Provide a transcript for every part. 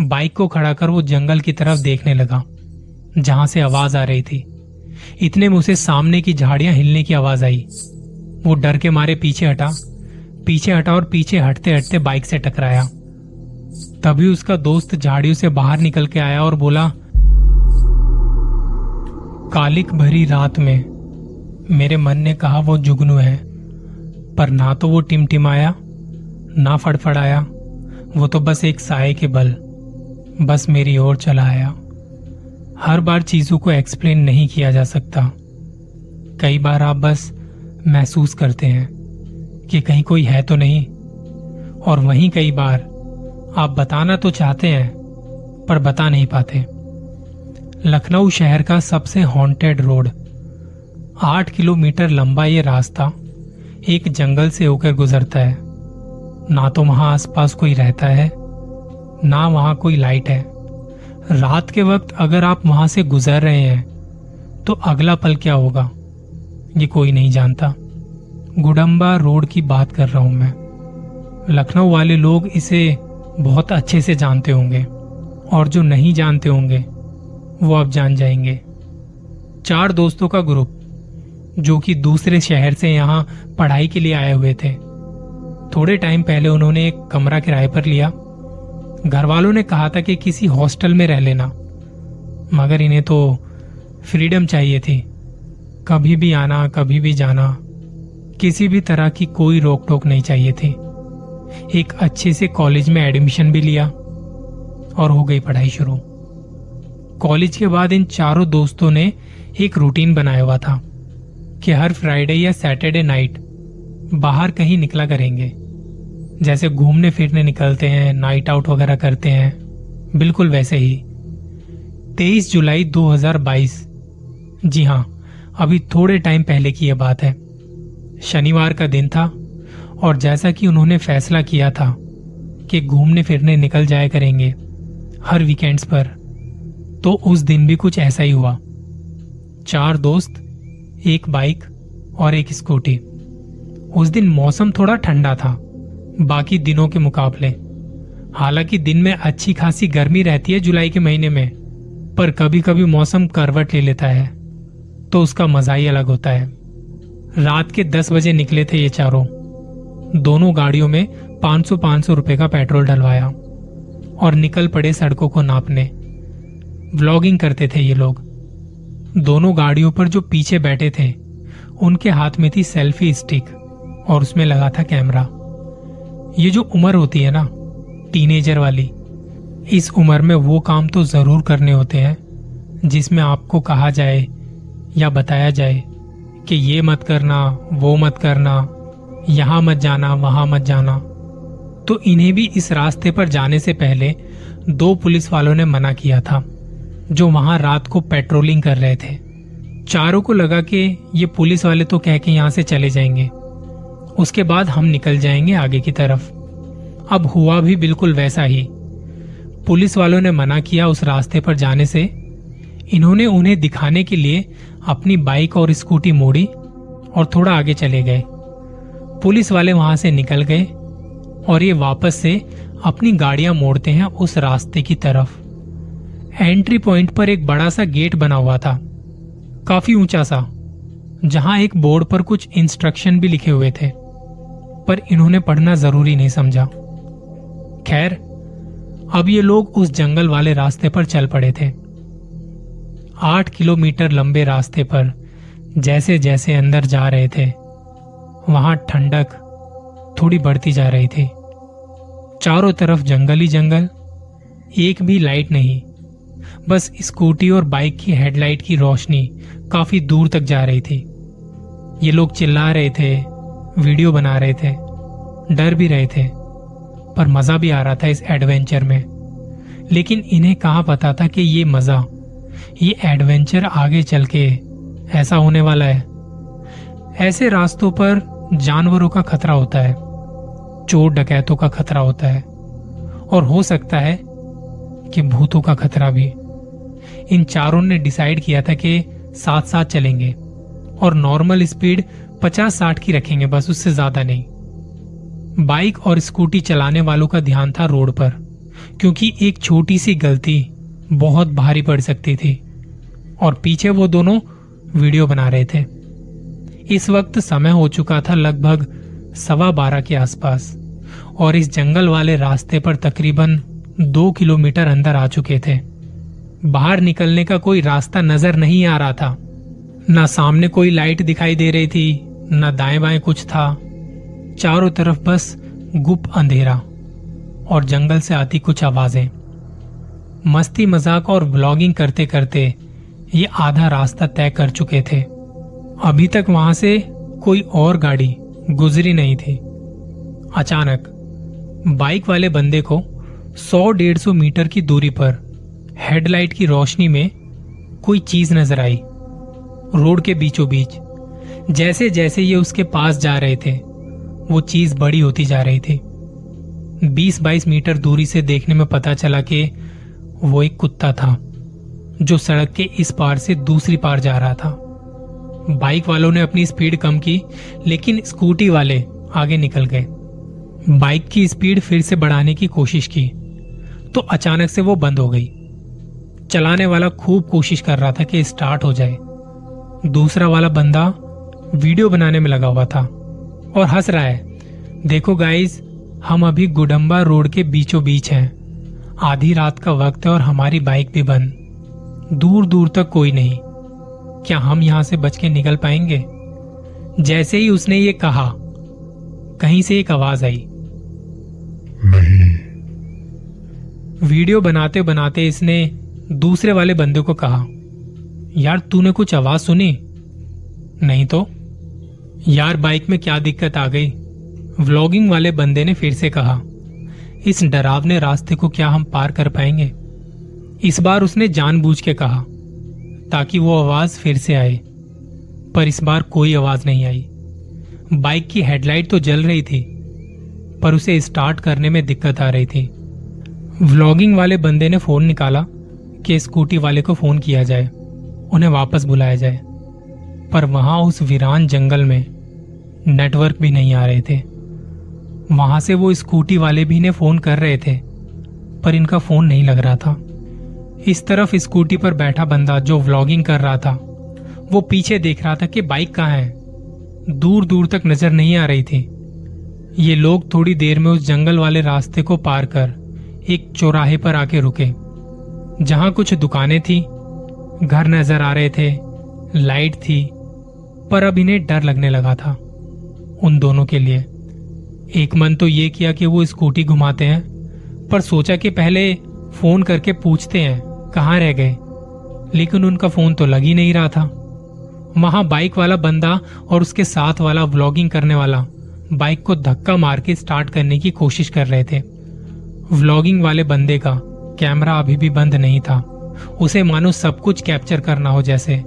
Bike को खड़ा कर वो जंगल की तरफ़ देखने लगा, जहाँ से आवाज़ आ रही थी। इतने में उसे सामने की झाड़ियाँ हिलने की आवाज़ आई। वो डर के मारे पीछे हटा पीछे हटा और पीछे हटते हटते बाइक से टकराया। तभी उसका दोस्त झाड़ियों से बाहर निकल के आया और बोला, कालिक भरी रात में मेरे मन ने कहा वो जुगनू है, पर ना तो वो टिमटिमाया, ना फड़फड़ाया, वो तो बस एक साय के बल। बस मेरी ओर चला आया। हर बार चीज़ों को एक्सप्लेन नहीं किया जा सकता। कई बार आप बस महसूस करते हैं कि कहीं कोई है तो नहीं। और वहीं कई बार आप बताना तो चाहते हैं, पर बता नहीं पाते। लखनऊ शहर का सबसे हॉन्टेड रोड आठ किलोमीटर लंबा ये रास्ता एक जंगल से होकर गुजरता है। ना तो वहाँ आसपास कोई रहता है ना वहाँ कोई लाइट है। रात के वक्त अगर आप वहाँ से गुजर रहे हैं तो अगला पल क्या होगा? ये कोई नहीं जानता। गुडम्बा रोड की बात कर रहा हूँ मैं। लखनऊ वाले लोग इसे बहुत अच्छे से जानते होंगे, और जो नहीं जानते होंगे, वो अब जान जाएँगे। चार दोस्तों का ग्रुप जो कि दूसरे शहर से यहाँ पढ़ाई के लिए आए हुए थे। थोड़े टाइम पहले उन्होंने एक कमरा किराए पर लिया। घर वालों ने कहा था कि किसी हॉस्टल में रह लेना। मगर इन्हें तो फ्रीडम चाहिए थी। कभी भी आना, कभी भी जाना, किसी भी तरह की कोई रोक टोक नहीं चाहिए थी। एक अच्छे से कॉलेज में एडमिशन भी लिया और हो गई पढ़ाई शुरू। कॉलेज के बाद इन चारों दोस्तों ने एक रूटीन बनाया हुआ था कि हर फ्राइडे या सैटरडे नाइट बाहर कहीं निकला करेंगे। जैसे घूमने फिरने निकलते हैं नाइट आउट वगैरह करते हैं। बिल्कुल वैसे ही। 23 जुलाई 2022 जी हाँ अभी थोड़े टाइम पहले की यह बात है। शनिवार का दिन था और जैसा कि उन्होंने फैसला किया था कि घूमने फिरने निकल जाया करेंगे हर वीकेंड्स पर तो उस दिन भी कुछ ऐसा ही हुआ। चार दोस्त, एक बाइक और एक स्कूटी उस दिन मौसम थोड़ा ठंडा था। बाकी दिनों के मुकाबले। हालाँकि दिन में अच्छी खासी गर्मी रहती है जुलाई के महीने में, पर कभी कभी मौसम करवट ले लेता है तो उसका मज़ा ही अलग होता है। रात के दस बजे निकले थे ये चारों। दोनों गाड़ियों में 500-500 रुपए का पेट्रोल डलवाया और निकल पड़े सड़कों को नापने। व्लॉगिंग करते थे ये लोग। दोनों गाड़ियों पर जो पीछे बैठे थे, उनके हाथ में थी सेल्फी स्टिक और उसमें लगा था कैमरा। ये जो उम्र होती है ना टीनेजर वाली, इस उम्र में वो काम तो ज़रूर करने होते हैं, जिसमें आपको कहा जाए या बताया जाए कि ये मत करना, वो मत करना, यहाँ मत जाना, वहाँ मत जाना। तो इन्हें भी इस रास्ते पर जाने से पहले दो पुलिस वालों ने मना किया था, जो वहाँ रात को पेट्रोलिंग कर रहे थे। चारों को लगा कि ये पुलिस वाले तो कह के यहाँ से चले जाएँगे। उसके बाद हम निकल जाएँगे आगे की तरफ़। अब हुआ भी बिल्कुल वैसा ही। पुलिस वालों ने मना किया उस रास्ते पर जाने से। इन्होंने उन्हें दिखाने के लिए अपनी बाइक और स्कूटी मोड़ी और थोड़ा आगे चले गए। पुलिस वाले वहाँ से निकल गए और ये वापस से अपनी गाड़ियाँ मोड़ते हैं उस रास्ते की तरफ़। एंट्री पॉइंट पर एक बड़ा सा गेट बना हुआ था। काफ़ी ऊँचा सा, जहाँ एक बोर्ड पर कुछ इंस्ट्रक्शन भी लिखे हुए थे। पर इन्होंने पढ़ना ज़रूरी नहीं समझा। खैर, अब ये लोग उस जंगल वाले रास्ते पर चल पड़े थे। आठ किलोमीटर लंबे रास्ते पर जैसे जैसे अंदर जा रहे थे, वहाँ ठंडक थोड़ी बढ़ती जा रही थी। चारों तरफ़ जंगल ही जंगल, एक भी लाइट नहीं। बस स्कूटी और बाइक की हेडलाइट की रोशनी काफ़ी दूर तक जा रही थी। ये लोग चिल्ला रहे थे वीडियो बना रहे थे, डर भी रहे थे, पर मज़ा भी आ रहा था इस एडवेंचर में। लेकिन इन्हें कहा पता था कि ये मज़ा, ये एडवेंचर आगे चल के ऐसा होने वाला है? ऐसे रास्तों पर जानवरों का खतरा होता है, चोर डकैतों का खतरा होता है, और हो सकता है कि भूतों का खतरा भी। इन चारों ने डिसाइड किया था कि साथ साथ चलेंगे, और नॉर्मल स्पीड 50-60 की रखेंगे, बस उससे ज़्यादा नहीं। बाइक और स्कूटी चलाने वालों का ध्यान था रोड पर, क्योंकि एक छोटी सी गलती बहुत भारी पड़ सकती थी, और पीछे वो दोनों वीडियो बना रहे थे। इस वक्त समय हो चुका था लगभग सवा बारह के आसपास, और इस जंगल वाले रास्ते पर तकरीबन दो किलोमीटर अंदर आ चुके थे। बाहर निकलने का कोई रास्ता नज़र नहीं आ रहा था, ना सामने कोई लाइट दिखाई दे रही थी न दाएँ बाएँ कुछ था। चारों तरफ़ बस गुप अंधेरा और जंगल से आती कुछ आवाज़ें। मस्ती मज़ाक और ब्लॉगिंग करते करते ये आधा रास्ता तय कर चुके थे। अभी तक वहाँ से कोई और गाड़ी गुजरी नहीं थी। अचानक बाइक वाले बंदे को 100-150 मीटर की दूरी पर हेडलाइट की रोशनी में कोई चीज़ नज़र आई। रोड के बीचों बीच जैसे जैसे ये उसके पास जा रहे थे, वो चीज़ बड़ी होती जा रही थी। 20-22 मीटर दूरी से देखने में पता चला कि वो एक कुत्ता था, जो सड़क के इस पार से दूसरी पार जा रहा था। बाइक वालों ने अपनी स्पीड कम की, लेकिन स्कूटी वाले आगे निकल गए। बाइक की स्पीड फिर से बढ़ाने की कोशिश की तो अचानक से वो बंद हो गई। चलाने वाला खूब कोशिश कर रहा था कि स्टार्ट हो जाए। दूसरा वाला बंदा वीडियो बनाने में लगा हुआ था और हंस रहा है देखो गाइस हम अभी गुडम्बा रोड के बीचों बीच हैं। आधी रात का वक्त है और हमारी बाइक भी बंद। दूर दूर तक कोई नहीं। क्या हम यहाँ से बच के निकल पाएँगे? जैसे ही उसने ये कहा कहीं से एक आवाज़ आई। नहीं। वीडियो बनाते बनाते इसने दूसरे वाले बंदे को कहा यार तूने कुछ आवाज़ सुनी? नहीं तो? यार बाइक में क्या दिक्कत आ गई? व्लॉगिंग वाले बंदे ने फिर से कहा, इस डरावने रास्ते को क्या हम पार कर पाएँगे? इस बार उसने जानबूझ के कहा, ताकि वो आवाज़ फिर से आए। पर इस बार कोई आवाज़ नहीं आई। बाइक की हेडलाइट तो जल रही थी, पर उसे स्टार्ट करने में दिक्कत आ रही थी। व्लॉगिंग वाले बंदे ने फ़ोन निकाला कि स्कूटी वाले को फ़ोन किया जाए, उन्हें वापस बुलाया जाए। पर वहाँ उस वीरान जंगल में नेटवर्क भी नहीं आ रहे थे। वहाँ से वो स्कूटी वाले भी ने फ़ोन कर रहे थे, पर इनका फ़ोन नहीं लग रहा था। इस तरफ़ स्कूटी पर बैठा बंदा जो व्लॉगिंग कर रहा था, वो पीछे देख रहा था कि बाइक कहाँ है। दूर दूर तक नज़र नहीं आ रही थी। ये लोग थोड़ी देर में उस जंगल वाले रास्ते को पार कर एक चौराहे पर आके रुके, जहाँ कुछ दुकानें थी, घर नज़र आ रहे थे, लाइट थी पर अब इन्हें डर लगने लगा था। उन दोनों के लिए। एक मन तो ये किया कि वो स्कूटी घुमाते हैं, पर सोचा कि पहले फ़ोन करके पूछते हैं, कहाँ रह गए। लेकिन उनका फ़ोन तो लग ही नहीं रहा था। वहाँ बाइक वाला बंदा और उसके साथ वाला व्लॉगिंग करने वाला, बाइक को धक्का मार के स्टार्ट करने की कोशिश कर रहे थे। व्लॉगिंग वाले बंदे का कैमरा अभी भी बंद नहीं था। उसे मानो सब कुछ कैप्चर करना हो जैसे।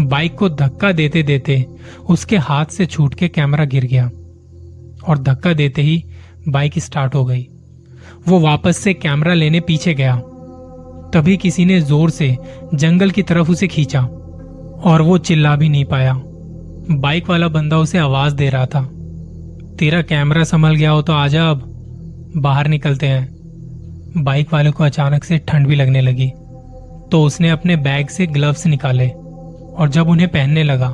बाइक को धक्का देते देते उसके हाथ से छूट के कैमरा गिर गया और धक्का देते ही बाइक स्टार्ट हो गई। वो वापस से कैमरा लेने पीछे गया। तभी किसी ने ज़ोर से जंगल की तरफ़ उसे खींचा और वो चिल्ला भी नहीं पाया। बाइक वाला बंदा उसे आवाज़ दे रहा था। तेरा कैमरा संभल गया हो तो आजा अब, बाहर निकलते हैं। बाइक वाले को अचानक से ठंड भी लगने लगी। तो उसने अपने बैग से ग्लव्स निकाले। और जब उन्हें पहनने लगा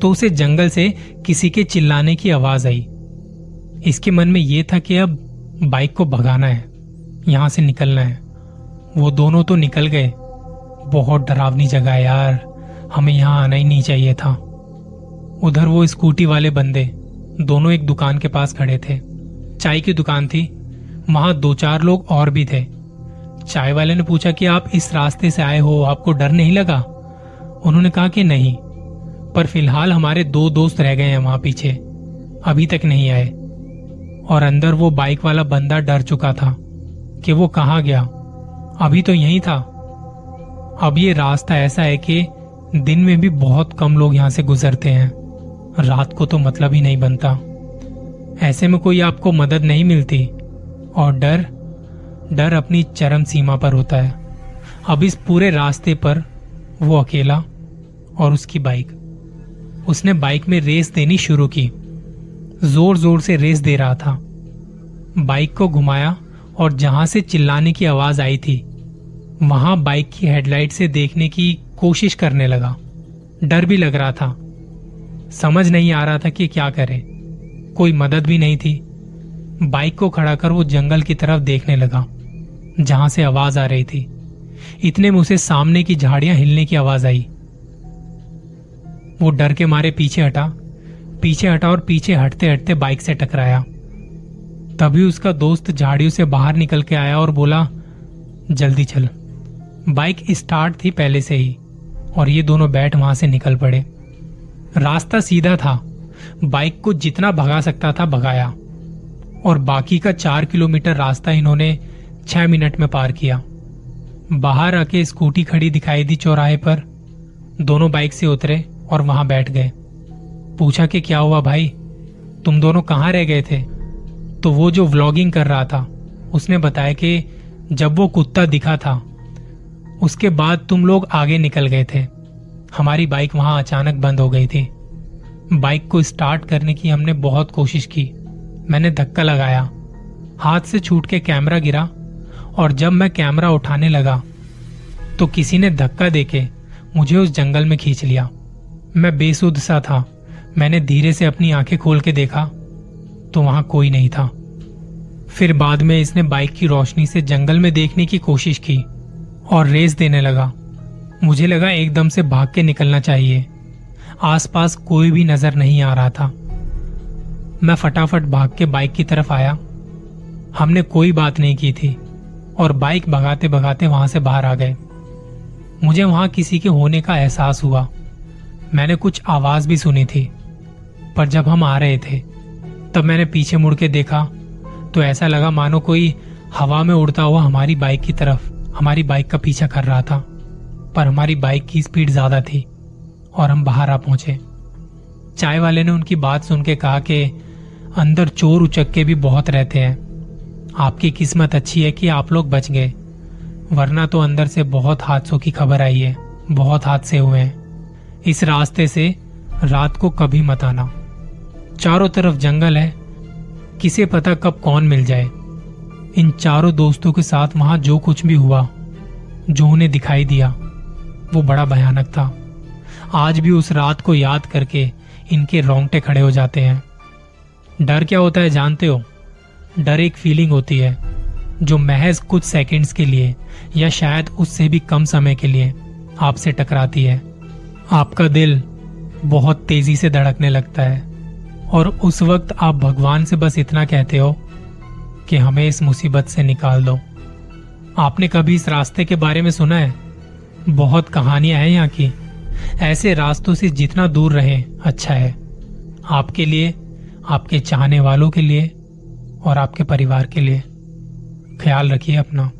तो उसे जंगल से किसी के चिल्लाने की आवाज़ आई। इसके मन में यह था कि अब बाइक को भगाना है, यहाँ से निकलना है। वो दोनों तो निकल गए। बहुत डरावनी जगह है यार, हमें यहाँ आना ही नहीं चाहिए था। उधर वो स्कूटी वाले बंदे दोनों एक दुकान के पास खड़े थे। चाय की दुकान थी, वहाँ दो चार लोग और भी थे। चाय वाले ने पूछा कि आप इस रास्ते से आए हो, आपको डर नहीं लगा? उन्होंने कहा कि नहीं, पर फ़िलहाल हमारे दो दोस्त रह गए हैं वहाँ पीछे, अभी तक नहीं आए। और अंदर वो बाइक वाला बंदा डर चुका था कि वो कहा गया। अभी तो यही था। अब ये रास्ता ऐसा है कि दिन में भी बहुत कम लोग यहाँ से गुजरते हैं। रात को तो मतलब ही नहीं बनता। ऐसे में कोई आपको मदद नहीं मिलती। और डर डर अपनी चरम सीमा पर होता है। अब इस पूरे रास्ते पर वो अकेला और उसकी बाइक। उसने बाइक में रेस देनी शुरू की। ज़ोर ज़ोर से रेस दे रहा था। बाइक को घुमाया और जहाँ से चिल्लाने की आवाज़ आई थी, वहाँ बाइक की हेडलाइट से देखने की कोशिश करने लगा। डर भी लग रहा था। समझ नहीं आ रहा था कि क्या करे। कोई मदद भी नहीं थी। बाइक को खड़ा कर वो जंगल की तरफ़ देखने लगा, जहाँ से आवाज़ आ रही थी। इतने में उसे सामने की झाड़ियाँ हिलने की आवाज़ आई। वो डर के मारे पीछे हटा पीछे हटा और पीछे हटते हटते बाइक से टकराया। तभी उसका दोस्त झाड़ियों से बाहर निकल के आया और बोला, जल्दी चल। बाइक स्टार्ट थी पहले से ही, और ये दोनों बैठ वहाँ से निकल पड़े। रास्ता सीधा था। बाइक को जितना भगा सकता था, भगाया। और बाकी का चार किलोमीटर रास्ता इन्होंने छह मिनट में पार किया। बाहर आके स्कूटी खड़ी दिखाई दी चौराहे पर। दोनों बाइक से उतरे और वहाँ बैठ गए। पूछा कि क्या हुआ भाई? तुम दोनों कहाँ रह गए थे? तो वो जो व्लॉगिंग कर रहा था, उसने बताया कि जब वो कुत्ता दिखा था, उसके बाद तुम लोग आगे निकल गए थे। हमारी बाइक वहाँ अचानक बंद हो गई थी। बाइक को स्टार्ट करने की हमने बहुत कोशिश की। मैंने धक्का लगाया। हाथ से छूट के कैमरा गिरा और जब मैं कैमरा उठाने लगा तो किसी ने धक्का देके मुझे उस जंगल में खींच लिया। मैं बेसुध सा था। मैंने धीरे से अपनी आँखें खोल के देखा तो वहाँ कोई नहीं था। फिर बाद में इसने बाइक की रोशनी से जंगल में देखने की कोशिश की और रेस देने लगा। मुझे लगा एकदम से भाग के निकलना चाहिए। आसपास कोई भी नज़र नहीं आ रहा था। मैं फटाफट भाग के बाइक की तरफ़ आया। हमने कोई बात नहीं की थी। और बाइक भगाते भगाते वहाँ से बाहर आ गए। मुझे वहाँ किसी के होने का एहसास हुआ। मैंने कुछ आवाज़ भी सुनी थी, पर जब हम आ रहे थे, तब मैंने पीछे मुड़ के देखा तो ऐसा लगा मानो कोई हवा में उड़ता हुआ हमारी बाइक की तरफ़, हमारी बाइक का पीछा कर रहा था। पर हमारी बाइक की स्पीड ज़्यादा थी, और हम बाहर आ पहुँचे। चाय वाले ने उनकी बात सुन के कहा कि अंदर चोर उचक्के भी बहुत रहते हैं। आपकी किस्मत अच्छी है कि आप लोग बच गए। वरना तो अंदर से बहुत हादसों की खबर आई है, बहुत हादसे हुए हैं। इस रास्ते से रात को कभी मत आना। चारों तरफ़ जंगल है, किसे पता कब कौन मिल जाए। इन चारों दोस्तों के साथ वहाँ जो कुछ भी हुआ, जो उन्हें दिखाई दिया, वो बड़ा भयानक था। आज भी उस रात को याद करके इनके रोंगटे खड़े हो जाते हैं। डर क्या होता है जानते हो? डर एक फीलिंग होती है, जो महज कुछ सेकंड्स के लिए या शायद उससे भी कम समय के लिए आपसे टकराती है। आपका दिल बहुत तेज़ी से धड़कने लगता है, और उस वक्त आप भगवान से बस इतना कहते हो कि हमें इस मुसीबत से निकाल दो। आपने कभी इस रास्ते के बारे में सुना है? बहुत कहानियाँ हैं यहाँ की। ऐसे रास्तों से जितना दूर रहे अच्छा है। आपके लिए, आपके चाहने वालों के लिए और आपके परिवार के लिए ख्याल रखिए अपना।